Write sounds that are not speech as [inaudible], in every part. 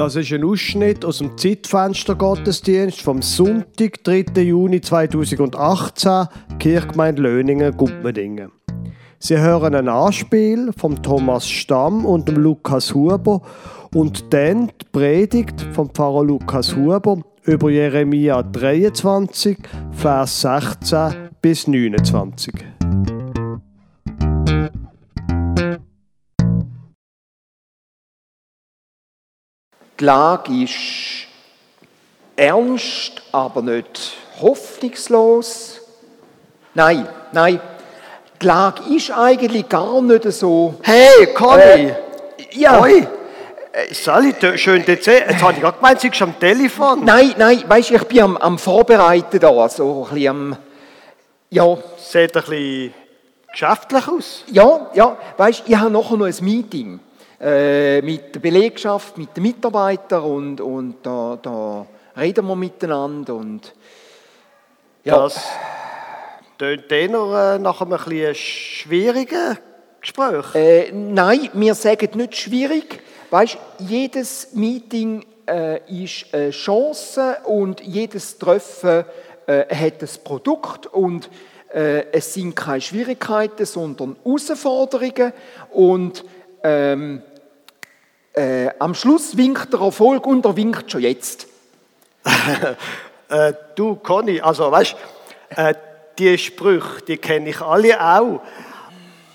Das ist ein Ausschnitt aus dem Zeitfenster-Gottesdienst vom Sonntag, 3. Juni 2018, Kirchgemeinde Löningen, Gumpmendingen. Sie hören ein Anspiel von Thomas Stamm und dem Lukas Huber und dann die Predigt vom Pfarrer Lukas Huber über Jeremia 23, Vers 16 bis 29. Die Lage ist ernst, aber nicht hoffnungslos. Nein, nein, die Lage ist eigentlich gar nicht so. Hey, Conny! Äh, ja. Hoi! Äh, Sally, schön sehen. Jetzt habe ich gerade gemeint, bist am Telefon. Nein, nein, weißt du, ich bin am, am Vorbereiten da, so ein bisschen am. Ja, Sieht ein bisschen geschäftlich aus. ja, ja, weißt du, ich habe nachher noch ein Meeting äh, mit der Belegschaft, mit den Mitarbeitern und, und da, da reden wir miteinander und. Ja. Das tönt eher äh, nach einem ein bisschen schwierigen Gespräch. Äh, nein, wir sagen nicht schwierig. Weißt, jedes Meeting äh, ist eine Chance und jedes Treffen äh, hat ein Produkt und es sind keine Schwierigkeiten, sondern Herausforderungen und ähm, äh, am Schluss winkt der Erfolg und er winkt schon jetzt. [laughs] Äh, du, Conny, also weißt äh, die Sprüche, die kenne ich alle auch.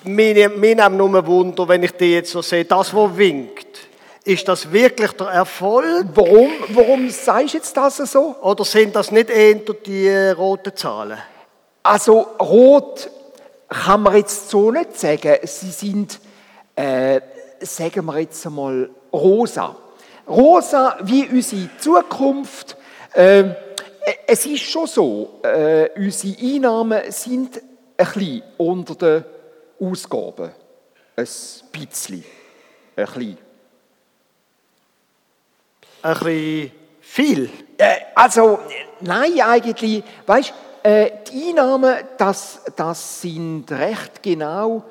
Mir, mir nimmt nur Wunder, wenn ich die jetzt so sehe, das, was winkt, ist das wirklich der Erfolg? Warum, warum sagst du jetzt das so? Oder sind das nicht eher die roten Zahlen? Also rot kann man jetzt so nicht sagen. Sie sind, äh, sagen wir jetzt einmal, rosa. Rosa wie unsere Zukunft. Äh, es ist schon so, äh, unsere Einnahmen sind ein bisschen unter den Ausgaben. Ein bisschen. Ein bisschen. Ein bisschen viel. Äh, also, nein, eigentlich, weißt äh, die Einnahmen, das, das sind recht genau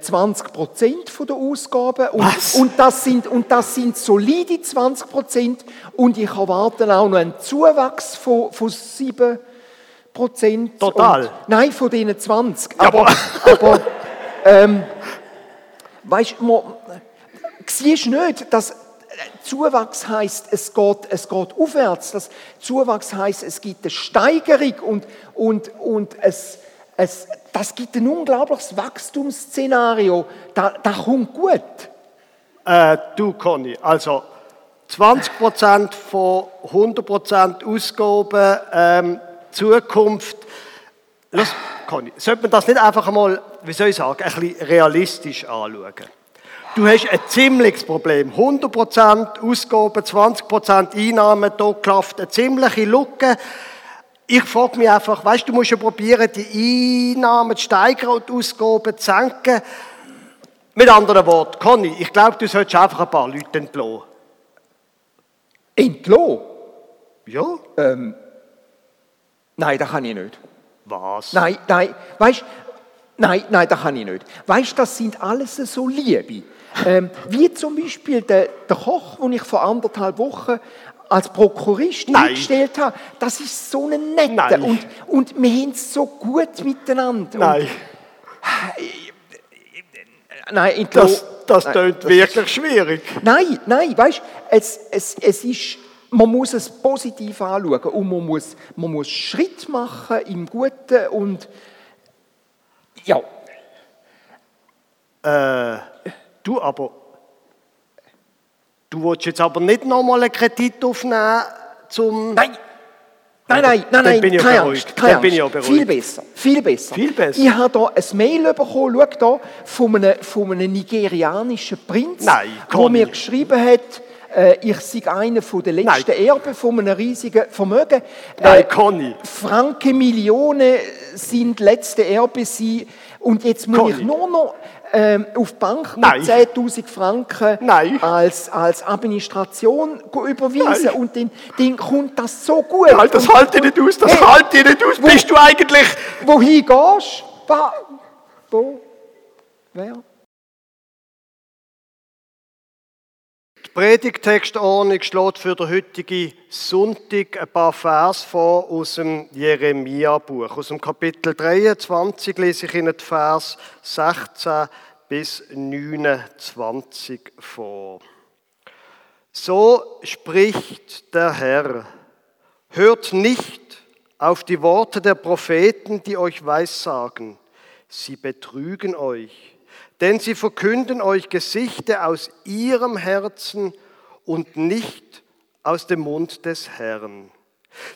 20 Prozent der Ausgaben. Und, Was? und, das sind, und das sind solide 20 Prozent. Und ich erwarte auch noch einen Zuwachs von, von 7 Prozent. Total? Und, nein, von diesen 20. Ja, Aber, aber ähm, weißt du, man- siehst nicht, dass Zuwachs heißt, es geht, es geht aufwärts. Das Zuwachs heißt, es gibt eine Steigerung und, und, und es, es, das gibt ein unglaubliches Wachstumsszenario. Da, da kommt gut. Äh, du, Conny, also 20% von 100% Ausgaben, ähm, Zukunft. Lass, Conny, sollte man das nicht einfach einmal, wie soll ich sagen, ein bisschen realistisch anschauen? Du hast ein ziemliches Problem. 100% Ausgaben, 20% Einnahmen, da klafft eine ziemliche Lücke. Ich frage mich einfach, weißt du, du musst ja probieren, die Einnahmen zu steigern und die Ausgaben zu senken. Mit anderen Worten, Conny, ich glaube, du solltest einfach ein paar Leute entlassen. Entlohn? Ja? Ähm, nein, das kann ich nicht. Was? Nein, nein, weißt nein, nein, das kann ich nicht. Weißt das sind alles so Liebe. Ähm, wie zum Beispiel der, der Koch, den ich vor anderthalb Wochen als Prokurist Nein. eingestellt habe. Das ist so ein netter. Nein. Und, und wir haben es so gut miteinander. Nein, Und, nein, entlohn- das, das nein, das wirklich schwierig. Nein, nein, weißt du, es, es, es ist, man muss es positiv anschauen und man muss, man muss Schritt machen im Guten und ja, Äh, du aber, du willst jetzt aber nicht nochmal einen Kredit aufnehmen zum... nein, nein, nein, nein, bin nein ich keine Angst, keine Dann bin ich Angst. ja Viel besser, viel besser. Viel besser. Ich habe hier ein Mail bekommen, schau da, von einem, von einem nigerianischen Prinz, Nein, der mir geschrieben hat, äh, ich sei einer von der letzten Nein. Erben von einem riesigen Vermögen. Nein, Äh, Conny. Franken Millionen sind letzte Erbe sie und jetzt muss Conny. ich nur noch ähm, auf die Bank mit Nein. 10'000 Franken Nein. als, als Administration überweisen Nein. und dann, dann kommt das so gut. Halt, das Und- halte ich nicht aus, das Hey, halte ich nicht aus. wo- Bist du eigentlich... Wohin gehst Wo? Wer? Predigtextordnung schlägt für den heutigen Sonntag ein paar Vers vor aus dem Jeremia-Buch. Aus dem Kapitel 23 lese ich Ihnen die Vers 16 bis 29 vor. So spricht der Herr. Hört nicht auf die Worte der Propheten, die euch weissagen. Sie betrügen euch denn sie verkünden euch Gesichter aus ihrem Herzen und nicht aus dem Mund des Herrn.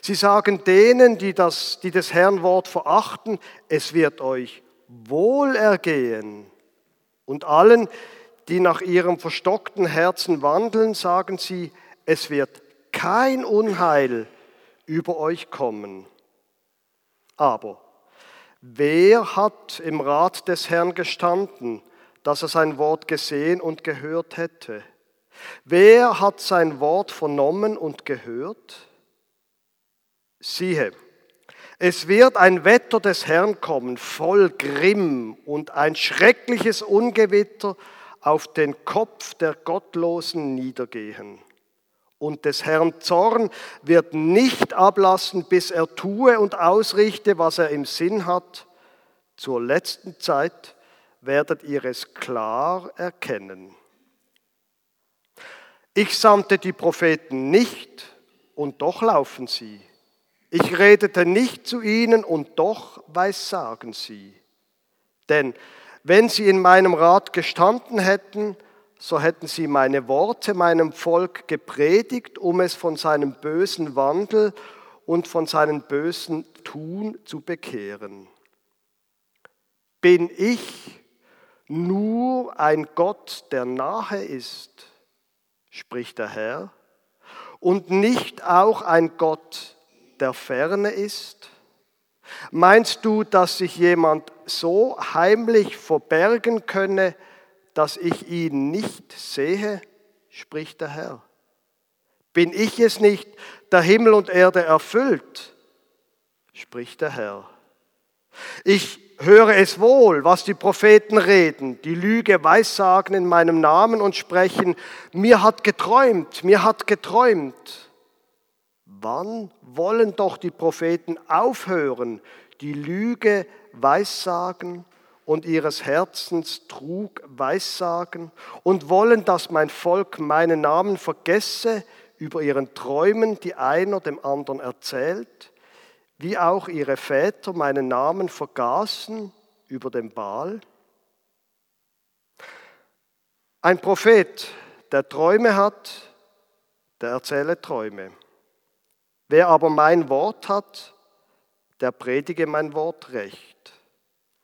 Sie sagen denen, die, das, die des Herrn Wort verachten, es wird euch wohl ergehen. Und allen, die nach ihrem verstockten Herzen wandeln, sagen sie, es wird kein Unheil über euch kommen. Aber wer hat im Rat des Herrn gestanden? Dass er sein Wort gesehen und gehört hätte. Wer hat sein Wort vernommen und gehört? Siehe, es wird ein Wetter des Herrn kommen, voll Grimm und ein schreckliches Ungewitter auf den Kopf der Gottlosen niedergehen. Und des Herrn Zorn wird nicht ablassen, bis er tue und ausrichte, was er im Sinn hat, zur letzten Zeit werdet ihr es klar erkennen. Ich sandte die Propheten nicht und doch laufen sie. Ich redete nicht zu ihnen und doch weissagen sie. Denn wenn sie in meinem Rat gestanden hätten, so hätten sie meine Worte meinem Volk gepredigt, um es von seinem bösen Wandel und von seinem bösen Tun zu bekehren. Bin ich nur ein Gott, der nahe ist, spricht der Herr, und nicht auch ein Gott, der ferne ist? Meinst du, dass sich jemand so heimlich verbergen könne, dass ich ihn nicht sehe, spricht der Herr? Bin ich es nicht, der Himmel und Erde erfüllt, spricht der Herr. Ich höre es wohl, was die Propheten reden, die Lüge weissagen in meinem Namen und sprechen, mir hat geträumt, mir hat geträumt. Wann wollen doch die Propheten aufhören, die Lüge weissagen und ihres Herzens Trug weissagen und wollen, dass mein Volk meinen Namen vergesse über ihren Träumen, die einer dem anderen erzählt? Wie auch ihre Väter meinen Namen vergaßen über den Baal? Ein Prophet, der Träume hat, der erzähle Träume. Wer aber mein Wort hat, der predige mein Wort recht.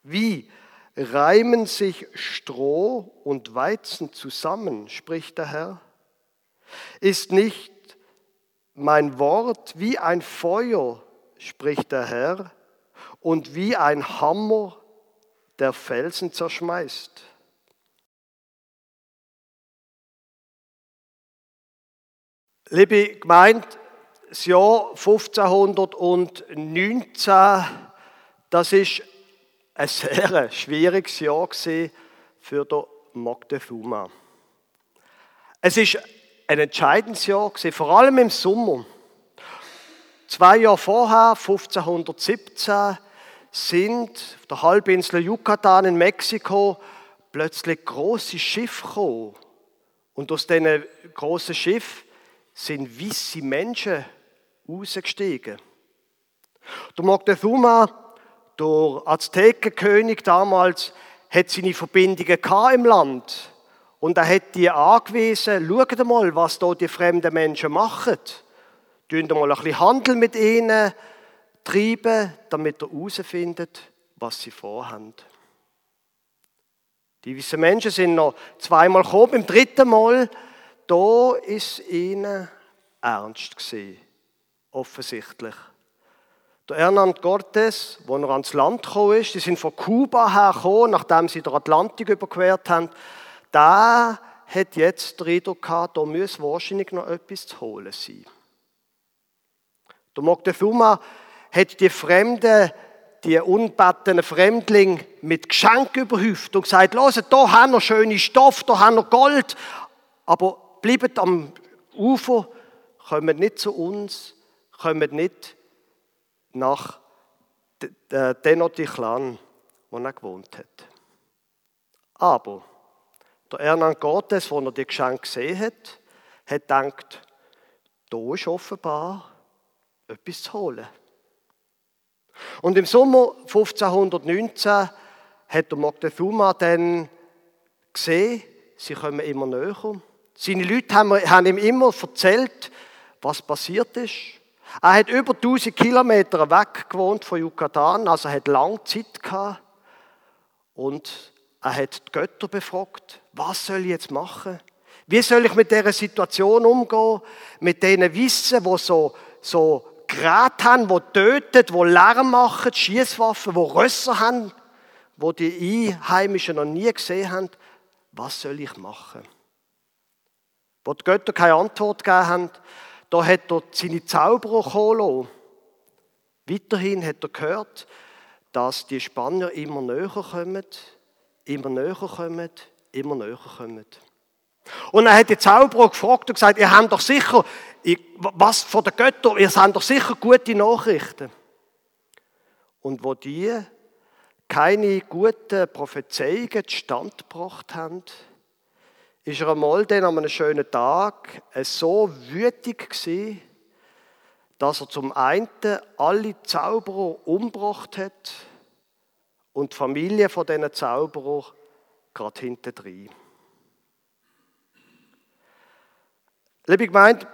Wie reimen sich Stroh und Weizen zusammen, spricht der Herr? Ist nicht mein Wort wie ein Feuer, spricht der Herr, und wie ein Hammer der Felsen zerschmeißt. Liebe Gemeinde, das Jahr 1519, das ist ein sehr schwieriges Jahr für den Moctezuma. Es ist ein entscheidendes Jahr, vor allem im Sommer. Zwei Jahre vorher, 1517, sind auf der Halbinsel Yucatan in Mexiko plötzlich große Schiffe gekommen. Und aus diesen großen Schiffen sind weiße Menschen rausgestiegen. Der Moctezuma, der Aztekenkönig damals, hat seine Verbindungen im Land. Und er hat die angewiesen, schaut mal, was da die fremden Menschen machen. Tun mal ein bisschen Handel mit ihnen treiben, damit ihr herausfindet, was sie vorhaben. Die weißen Menschen sind noch zweimal gekommen, beim dritten Mal, da ist ihnen ernst gewesen, offensichtlich. Der Hernand Cortés, wo er ans Land gekommen ist, die sind von Kuba her gekommen, nachdem sie den Atlantik überquert haben, da hat jetzt den Eindruck gehabt, da muss wahrscheinlich noch etwas zu holen sein. Der Moctezuma hat die Fremden, die unbettenen Fremdlinge mit Geschenk überhäuft und gesagt, los, da haben wir schöne Stoff, da haben wir Gold, aber bleibt am Ufer, kommt nicht zu uns, kommt nicht nach Tenochtitlan, wo er gewohnt hat. Aber der Hernán Gottes, wo er die Geschenke gesehen hat, hat gedacht, da ist offenbar etwas zu holen. Und im Sommer 1519 hat der Moctezuma dann gesehen, sie kommen immer näher. Seine Leute haben ihm immer erzählt, was passiert ist. Er hat über 1000 Kilometer weg gewohnt von Yucatan, also hat lange Zeit gehabt. Und er hat die Götter befragt, was soll ich jetzt machen? Wie soll ich mit dieser Situation umgehen? Mit denen Wissen, wo so, so Geräte haben, die töten, die Lärm machen, Schießwaffen, die Rösser haben, wo die Einheimischen noch nie gesehen haben. Was soll ich machen? Wo die Götter keine Antwort gegeben haben, da hat er seine Zauberer kommen Weiterhin hat er gehört, dass die Spanier immer näher kommen, immer näher kommen, immer näher kommen. Und er hat die Zauberer gefragt und gesagt, ihr habt doch sicher, was von den Göttern, ihr habt doch sicher gute Nachrichten. Und wo die keine guten Prophezeiungen zustande gebracht haben, ist er einmal dann an einem schönen Tag so wütig gewesen, dass er zum einen alle Zauberer umgebracht hat und die Familie von diesen Zauberern gerade hinten Liebe Gemeinde,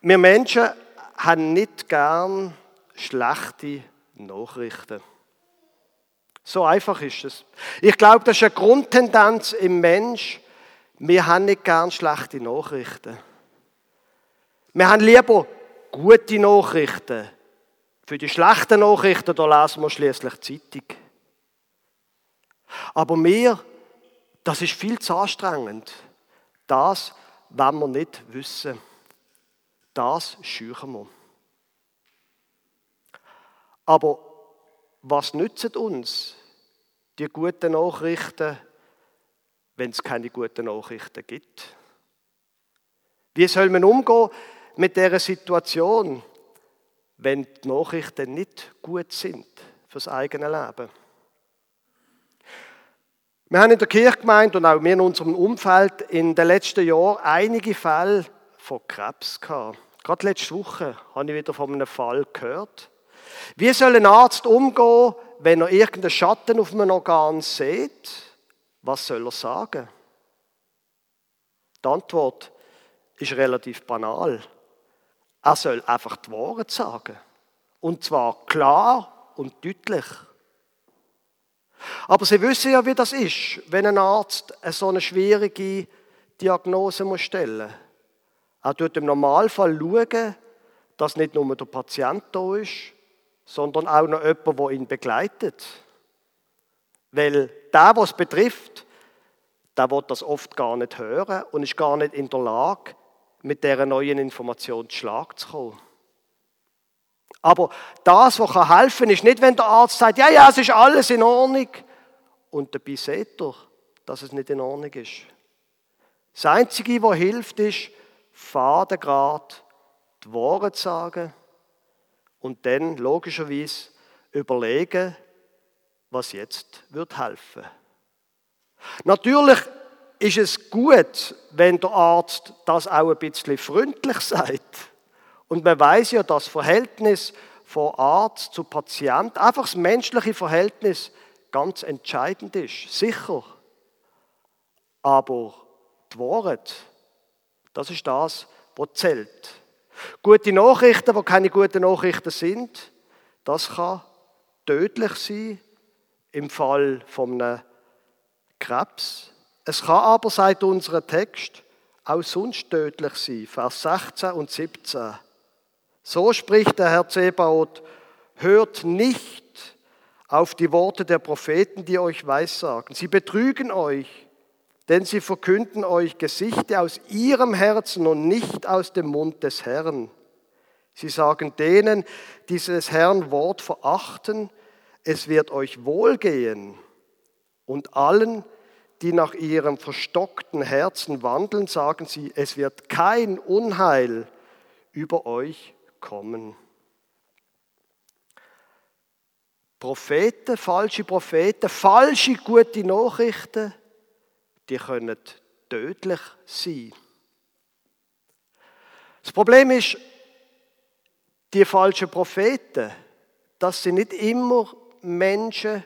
wir Menschen haben nicht gern schlechte Nachrichten. So einfach ist es. Ich glaube, das ist eine Grundtendenz im Mensch. Wir haben nicht gern schlechte Nachrichten. Wir haben lieber gute Nachrichten. Für die schlechten Nachrichten, da lesen wir schließlich Zeitung. Aber mir, das ist viel zu anstrengend. Das wenn wir nicht wissen. Das schüchen wir. Aber was nützen uns die guten Nachrichten, wenn es keine guten Nachrichten gibt? Wie soll man umgehen mit dieser Situation, wenn die Nachrichten nicht gut sind fürs eigene Leben? Wir haben in der Kirchgemeinde und auch wir in unserem Umfeld in den letzten Jahren einige Fälle von Krebs gehabt. Gerade letzte Woche habe ich wieder von einem Fall gehört. Wie soll ein Arzt umgehen, wenn er irgendeinen Schatten auf einem Organ sieht? Was soll er sagen? Die Antwort ist relativ banal. Er soll einfach die Wahrheit sagen. Und zwar klar und deutlich. Aber Sie wissen ja, wie das ist, wenn ein Arzt eine so eine schwierige Diagnose muss stellen muss. Er tut im Normalfall schauen, dass nicht nur der Patient da ist, sondern auch noch jemand, der ihn begleitet. Weil der, was betrifft, der wird das oft gar nicht hören und ist gar nicht in der Lage, mit dieser neuen Information zu Schlag zu kommen. Aber das, was helfen kann, ist nicht, wenn der Arzt sagt, ja, ja, es ist alles in Ordnung. Und dabei seht ihr, dass es nicht in Ordnung ist. Das Einzige, was hilft, ist, fadengrad die Wahrheit sagen und dann logischerweise überlegen, was jetzt wird helfen. Natürlich ist es gut, wenn der Arzt das auch ein bisschen freundlich [laughs] sagt. Und man weiß ja, das Verhältnis von Arzt zu Patient, einfach das menschliche Verhältnis, ganz entscheidend ist. Sicher. Aber die Wahrheit, das ist das, was zählt. Gute Nachrichten, wo keine guten Nachrichten sind, das kann tödlich sein im Fall von einem Krebs. Es kann aber, seit unserem Text, auch sonst tödlich sein. Vers 16 und 17. So spricht der Herr Zebaoth, hört nicht auf die Worte der Propheten, die euch weissagen. Sie betrügen euch, denn sie verkünden euch Gesichter aus ihrem Herzen und nicht aus dem Mund des Herrn. Sie sagen denen, die des Herrn Wort verachten, es wird euch wohlgehen und allen, die nach ihrem verstockten Herzen wandeln, sagen sie, es wird kein Unheil über euch kommen. Propheten, falsche Propheten, falsche gute Nachrichten, die können tödlich sein. Das Problem ist, die falschen Propheten, das sind nicht immer Menschen,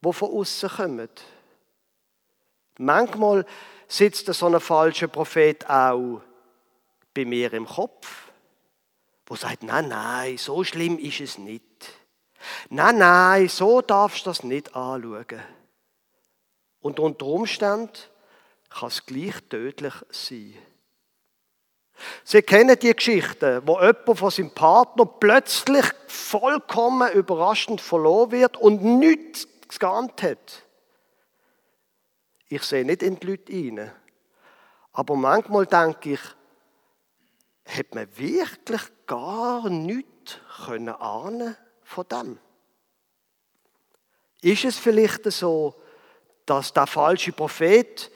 die von außen kommen. Manchmal sitzt so ein falscher Prophet auch bei mir im Kopf, wo sagt, nein, nein, so schlimm ist es nicht. Nein, nein, so darfst du das nicht anschauen. Und unter Umständen kann es gleich tödlich sein. Sie kennen die Geschichte, wo jemand von seinem Partner plötzlich vollkommen überraschend verloren wird und nichts geahnt hat. Ich sehe nicht in die Leute rein. Aber manchmal denke ich, hat man wirklich gar nichts können ahnen von dem? Ist es vielleicht so, dass der falsche Prophet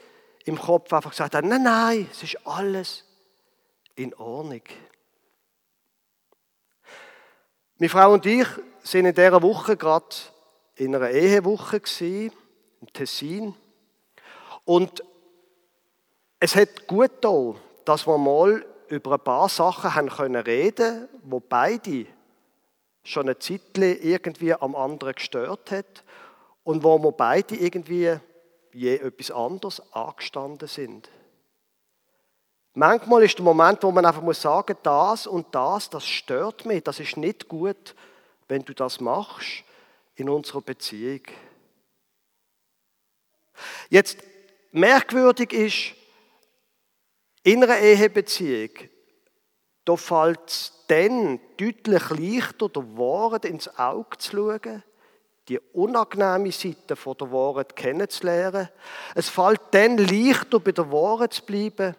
im Kopf einfach gesagt hat, nein, nein, es ist alles in Ordnung. Meine Frau und ich sind in dieser Woche gerade in einer Ehewoche gewesen, im Tessin. Und es hat gut getan, dass wir mal über ein paar Sachen haben können reden, wo beide schon eine Zeit irgendwie am anderen gestört hat und wo wir beide irgendwie je etwas anderes angestanden sind. Manchmal ist der Moment, wo man einfach muss sagen, das und das, das stört mich, das ist nicht gut, wenn du das machst in unserer Beziehung. Jetzt merkwürdig ist, in einer Ehebeziehung, da fällt es dann deutlich leichter, der Wahrheit ins Auge zu schauen, die unangenehme Seite der Wahrheit kennenzulernen. Es fällt dann leichter, bei der Wahrheit zu bleiben,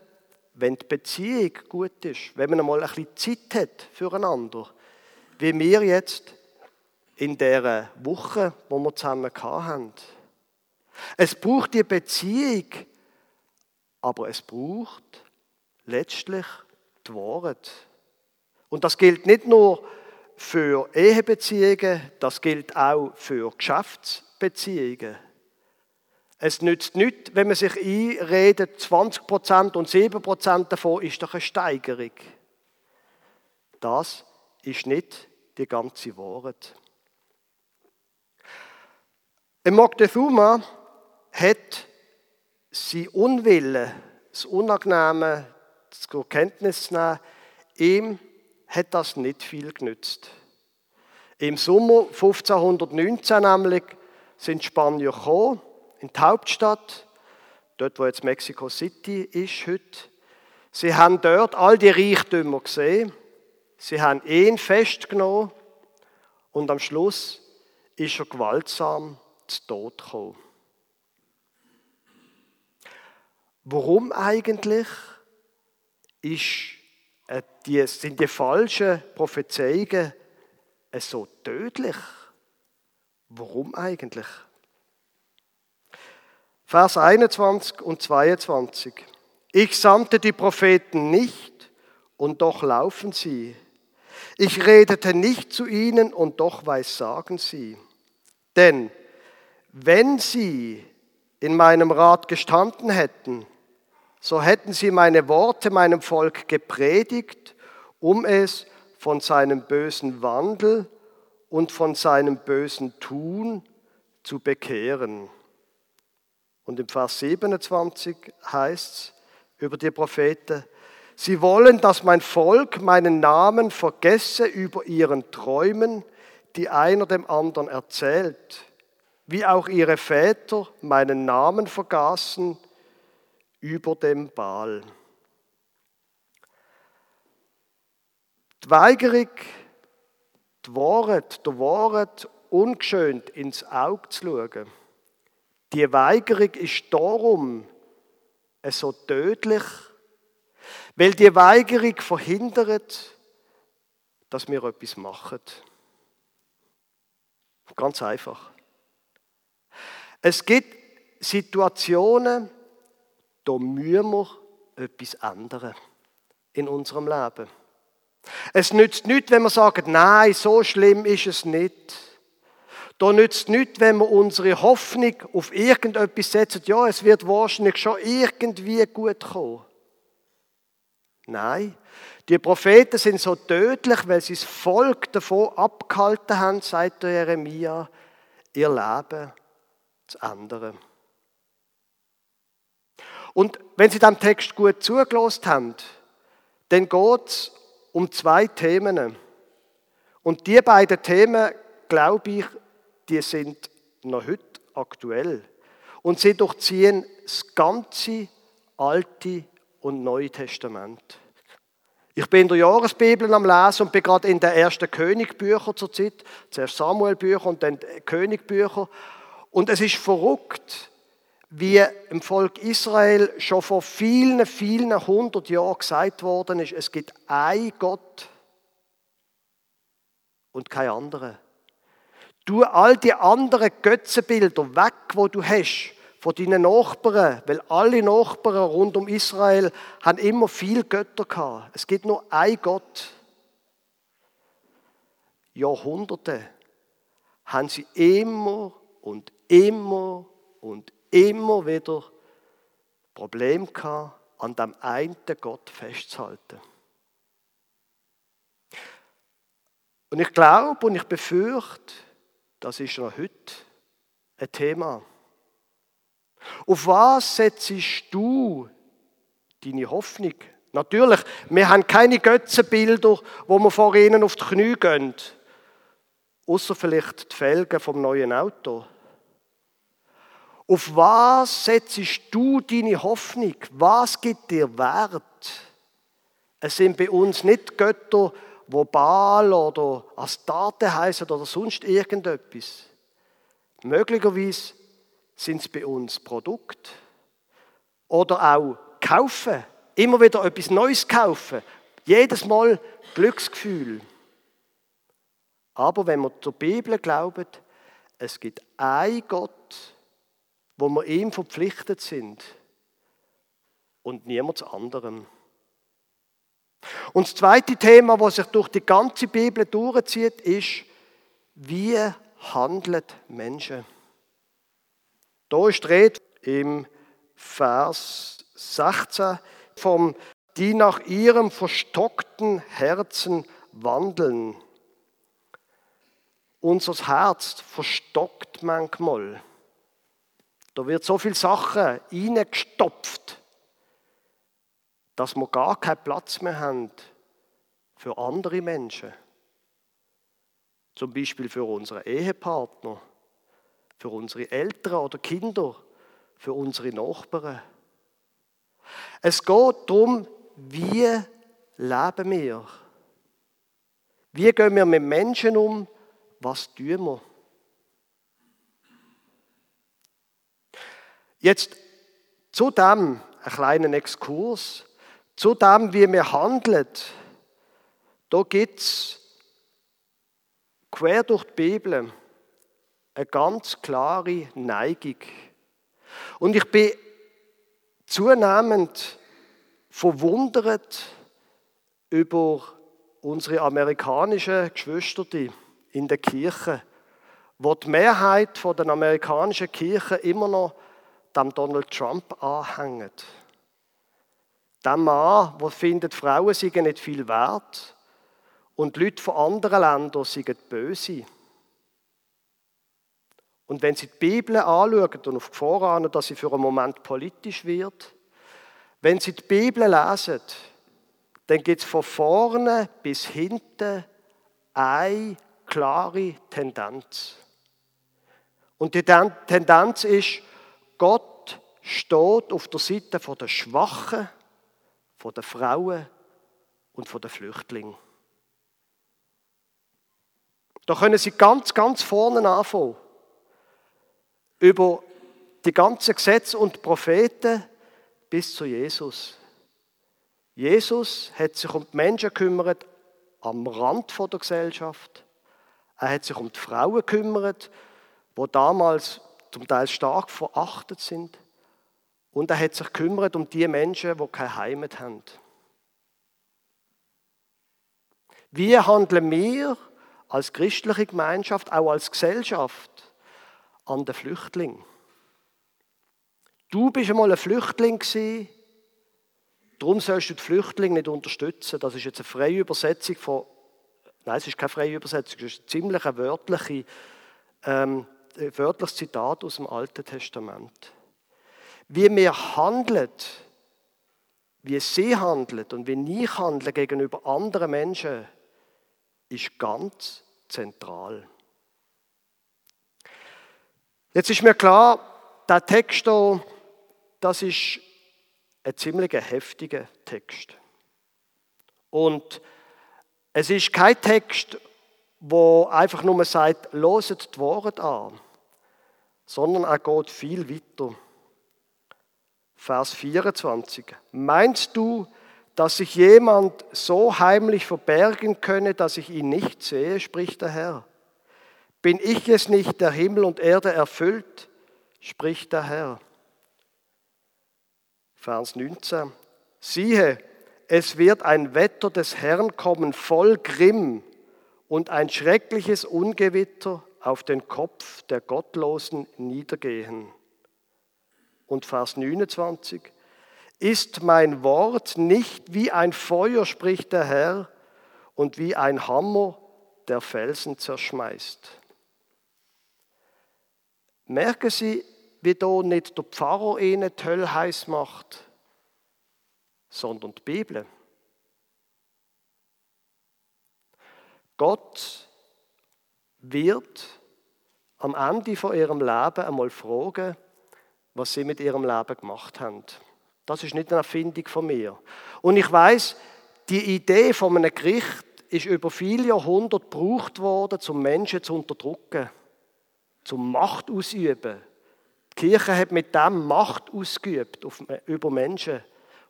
wenn die Beziehung gut ist, wenn man einmal ein bisschen Zeit hat füreinander, wie wir jetzt in der Woche, wo wir zusammen haben. Es braucht die Beziehung, aber es braucht letztlich die Wahrheit. Und das gilt nicht nur für Ehebeziehungen, das gilt auch für Geschäftsbeziehungen. Es nützt nichts, wenn man sich einredet, 20% und 7% davon ist doch eine Steigerung. Das ist nicht die ganze Wahrheit. Moctezuma hat sein Unwille, das Unangenehme zur Kenntnis zu nehmen, ihm hat das nicht viel genützt. Im Sommer 1519 nämlich sind Spanier gekommen, in die Hauptstadt, dort wo jetzt Mexico City ist heute. Sie haben dort all die Reichtümer gesehen, sie haben ihn festgenommen und am Schluss ist er gewaltsam zu Tod gekommen. Warum eigentlich ist, äh, die, sind die falschen Prophezeiungen so tödlich? Warum eigentlich? Vers 21 und 22. Ich sandte die Propheten nicht und doch laufen sie. Ich redete nicht zu ihnen und doch weissagen sie. Denn wenn sie in meinem Rat gestanden hätten, so hätten sie meine Worte meinem Volk gepredigt, um es von seinem bösen Wandel und von seinem bösen Tun zu bekehren. Und im Vers 27 heißt es über die Propheten, sie wollen, dass mein Volk meinen Namen vergesse über ihren Träumen, die einer dem anderen erzählt wie auch ihre Väter meinen Namen vergaßen über dem Baal. Die Weigerung, die Wahrheit, der Wahrheit ungeschönt ins Auge zu schauen, die Weigerung ist darum so tödlich, weil die Weigerung verhindert, dass wir etwas machen. Ganz einfach. Es gibt Situationen, da müssen wir etwas ändern in unserem Leben. Es nützt nichts, wenn wir sagen, nein, so schlimm ist es nicht. Da nützt nichts, wenn wir unsere Hoffnung auf irgendetwas setzen, ja, es wird wahrscheinlich schon irgendwie gut kommen. Nein, die Propheten sind so tödlich, weil sie das Volk davon abgehalten haben, sagt Jeremia, ihr Leben zu ändern. Und wenn Sie dem Text gut zugelassen haben, dann geht es um zwei Themen. Und die beiden Themen, glaube ich, die sind noch heute aktuell. Und sie durchziehen das ganze Alte und Neue Testament. Ich bin in der Jahresbibel am Lesen und bin gerade in den ersten Königbüchern zur Zeit, zuerst Samuelbücher und dann Königbücher. Und es ist verrückt, wie im Volk Israel schon vor vielen, vielen hundert Jahren gesagt worden ist, es gibt ein Gott und kein anderer. Du all die anderen Götzenbilder weg, wo du hast, von deinen Nachbarn, weil alle Nachbarn rund um Israel haben immer viel Götter gehabt. Es gibt nur ein Gott. Jahrhunderte haben sie immer und immer und immer wieder Problem gehabt, an dem einen Gott festzuhalten. Und ich glaube und ich befürchte, das ist noch heute ein Thema. Auf was setzt du deine Hoffnung? Natürlich, wir haben keine Götzenbilder, wo wir vor ihnen auf die Knie gehen. Außer vielleicht die Felgen vom neuen Auto. Auf was setzt du deine Hoffnung? Was gibt dir Wert? Es sind bei uns nicht Götter, wo Baal oder Astarte heißen oder sonst irgendetwas. Möglicherweise sind es bei uns Produkte oder auch kaufen. Immer wieder etwas Neues kaufen. Jedes Mal Glücksgefühl. Aber wenn wir zur Bibel glauben, es gibt einen Gott, wo wir ihm verpflichtet sind und niemand anderem. Und das zweite Thema, was sich durch die ganze Bibel durchzieht, ist, wie handelt Menschen? Da ist Rede im Vers 16 vom, die nach ihrem verstockten Herzen wandeln. Unser Herz verstockt manchmal. Da wird so viel Sachen reingestopft, dass wir gar keinen Platz mehr haben für andere Menschen. Zum Beispiel für unsere Ehepartner, für unsere Eltern oder Kinder, für unsere Nachbarn. Es geht darum, wie leben wir? Wie gehen wir mit Menschen um? Was tun wir? Jetzt zu dem einen kleinen Exkurs, zu dem, wie wir handeln. Da gibt es quer durch die Bibel eine ganz klare Neigung. Und ich bin zunehmend verwundert über unsere amerikanischen Geschwister in der Kirche, wo die Mehrheit der amerikanischen Kirche immer noch dem Donald Trump anhängt. Dem Mann, der findet, Frauen seien nicht viel wert und die Leute von anderen Ländern seien böse. Und wenn Sie die Bibel anschauen und auf Gefahr ahnen, dass sie für einen Moment politisch wird, wenn Sie die Bibel lesen, dann gibt es von vorne bis hinten eine klare Tendenz. Und die Tendenz ist, Gott steht auf der Seite der Schwachen, der Frauen und der Flüchtlinge. Da können Sie ganz, ganz vorne anfangen. Über die ganzen Gesetze und Propheten bis zu Jesus. Jesus hat sich um die Menschen gekümmert am Rand der Gesellschaft. Er hat sich um die Frauen gekümmert, wo damals zum Teil stark verachtet sind. Und er hat sich gekümmert um die Menschen, die keine Heimat haben. Wie handeln wir als christliche Gemeinschaft, auch als Gesellschaft, an den Flüchtlingen? Du bist einmal ein Flüchtling gewesen, darum sollst du die Flüchtlinge nicht unterstützen. Das ist jetzt eine freie Übersetzung von, nein, es ist keine freie Übersetzung, es ist ein ziemlich wörtliche, ähm, wörtliches Zitat aus dem Alten Testament. Wie wir handeln, wie sie handelt und wie ich handle gegenüber anderen Menschen, ist ganz zentral. Jetzt ist mir klar, der Text hier, das ist ein ziemlich heftiger Text. Und es ist kein Text, wo einfach nur sagt, loset die Worte an, sondern er geht viel weiter. Vers 24. Meinst du, dass sich jemand so heimlich verbergen könne, dass ich ihn nicht sehe, spricht der Herr? Bin ich es nicht, der Himmel und Erde erfüllt, spricht der Herr. Vers 19. Siehe, es wird ein Wetter des Herrn kommen voll Grimm und ein schreckliches Ungewitter auf den Kopf der Gottlosen niedergehen. Und Vers 29. Ist mein Wort nicht wie ein Feuer, spricht der Herr, und wie ein Hammer, der Felsen zerschmeißt. Merken Sie, wie da nicht der Pfarrer ihnen die Hölle heiß macht, sondern die Bibel. Gott wird am Ende von ihrem Leben einmal fragen, was sie mit ihrem Leben gemacht haben. Das ist nicht eine Erfindung von mir. Und ich weiß, die Idee von einem Gericht ist über viele Jahrhunderte gebraucht worden, um Menschen zu unterdrücken, zum Macht ausüben, die Kirche hat mit dem Macht ausgeübt über Menschen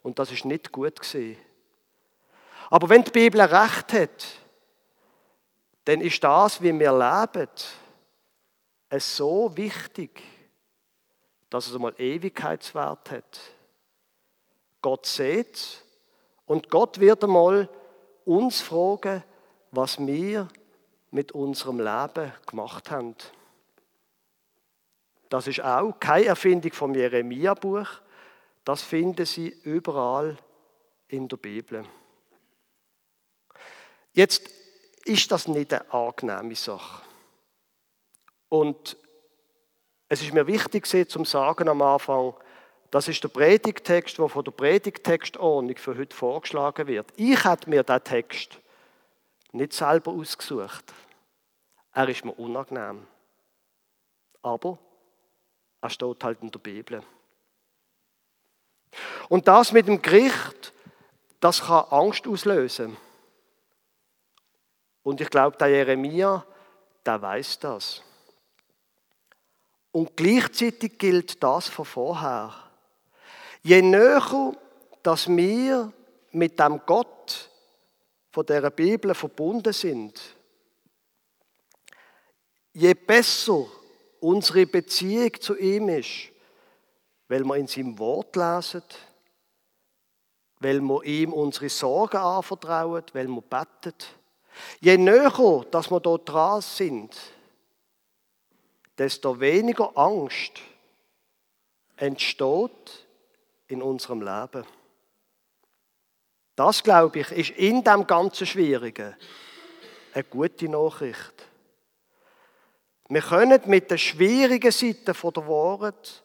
und das ist nicht gut gesehen. Aber wenn die Bibel recht hat, dann ist das, wie wir leben, es so wichtig, dass es einmal Ewigkeitswert hat. Gott sieht und Gott wird einmal uns fragen, was wir mit unserem Leben gemacht haben. Das ist auch keine Erfindung vom Jeremia-Buch. Das finden Sie überall in der Bibel. Jetzt ist das nicht eine angenehme Sache. Und es ist mir wichtig, Sie zu sagen am Anfang, das ist der Predigtext, der von der Predigtextordnung für heute vorgeschlagen wird. Ich habe mir diesen Text nicht selber ausgesucht. Er ist mir unangenehm. Aber er steht halt in der Bibel. Und das mit dem Gericht, das kann Angst auslösen. Und ich glaube, der Jeremia, der weiß das. Und gleichzeitig gilt das von vorher. Je näher, dass wir mit dem Gott von der Bibel verbunden sind, je besser unsere Beziehung zu ihm ist, weil wir in seinem Wort lesen, weil wir ihm unsere Sorgen anvertrauen, weil wir beten. Je näher, dass wir dort dran sind, desto weniger Angst entsteht in unserem Leben. Das, glaube ich, ist in dem ganzen Schwierigen eine gute Nachricht. Wir können mit der schwierigen Seite der Wahrheit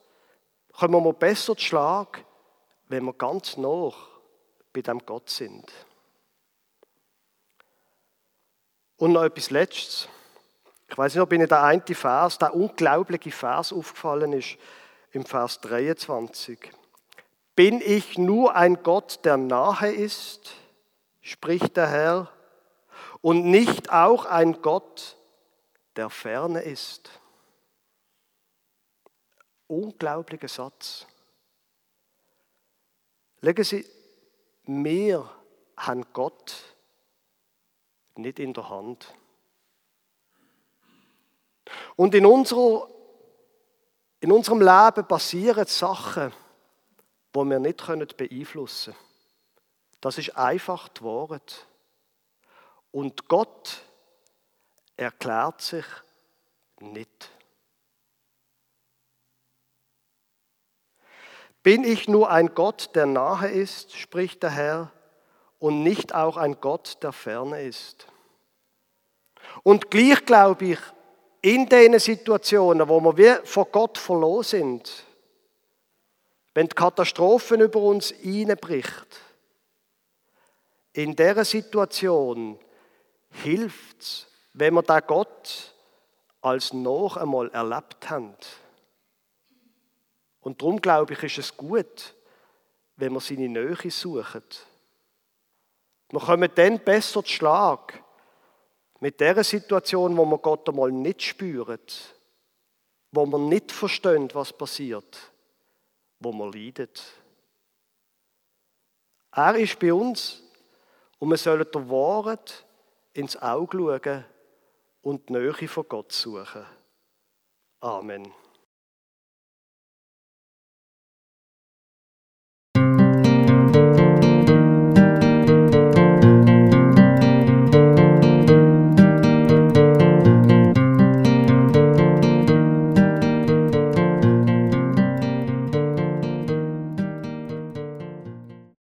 kommen wir besser zu Schlag, wenn wir ganz nah bei dem Gott sind. Und noch etwas Letztes. Ich weiß nicht, ob Ihnen der eine Vers, der unglaubliche Vers aufgefallen ist, im Vers 23. Bin ich nur ein Gott, der nahe ist, spricht der Herr, und nicht auch ein Gott, der ferne ist. Unglaublicher Satz. Legen Sie, wir haben Gott nicht in der Hand. Und in unserer In unserem Leben passieren Sachen, die wir nicht beeinflussen können. Das ist einfach die Wahrheit. Und Gott erklärt sich nicht. Bin ich nur ein Gott, der nahe ist, spricht der Herr, und nicht auch ein Gott, der ferne ist. Und gleich glaube ich, in den Situationen, wo wir wie vor Gott verloren sind, wenn die Katastrophen über uns einbricht, in dieser Situation hilft es, wenn wir da Gott als noch einmal erlebt haben. Und darum glaube ich, ist es gut, wenn wir seine Nähe suchen. Wir kommen dann besser zu Schlag mit der Situation, wo wir Gott einmal nicht spüren, wo wir nicht verstehen, was passiert, wo wir leiden. Er ist bei uns und wir sollen der Wahrheit ins Auge schauen und die Nähe von Gott suchen. Amen.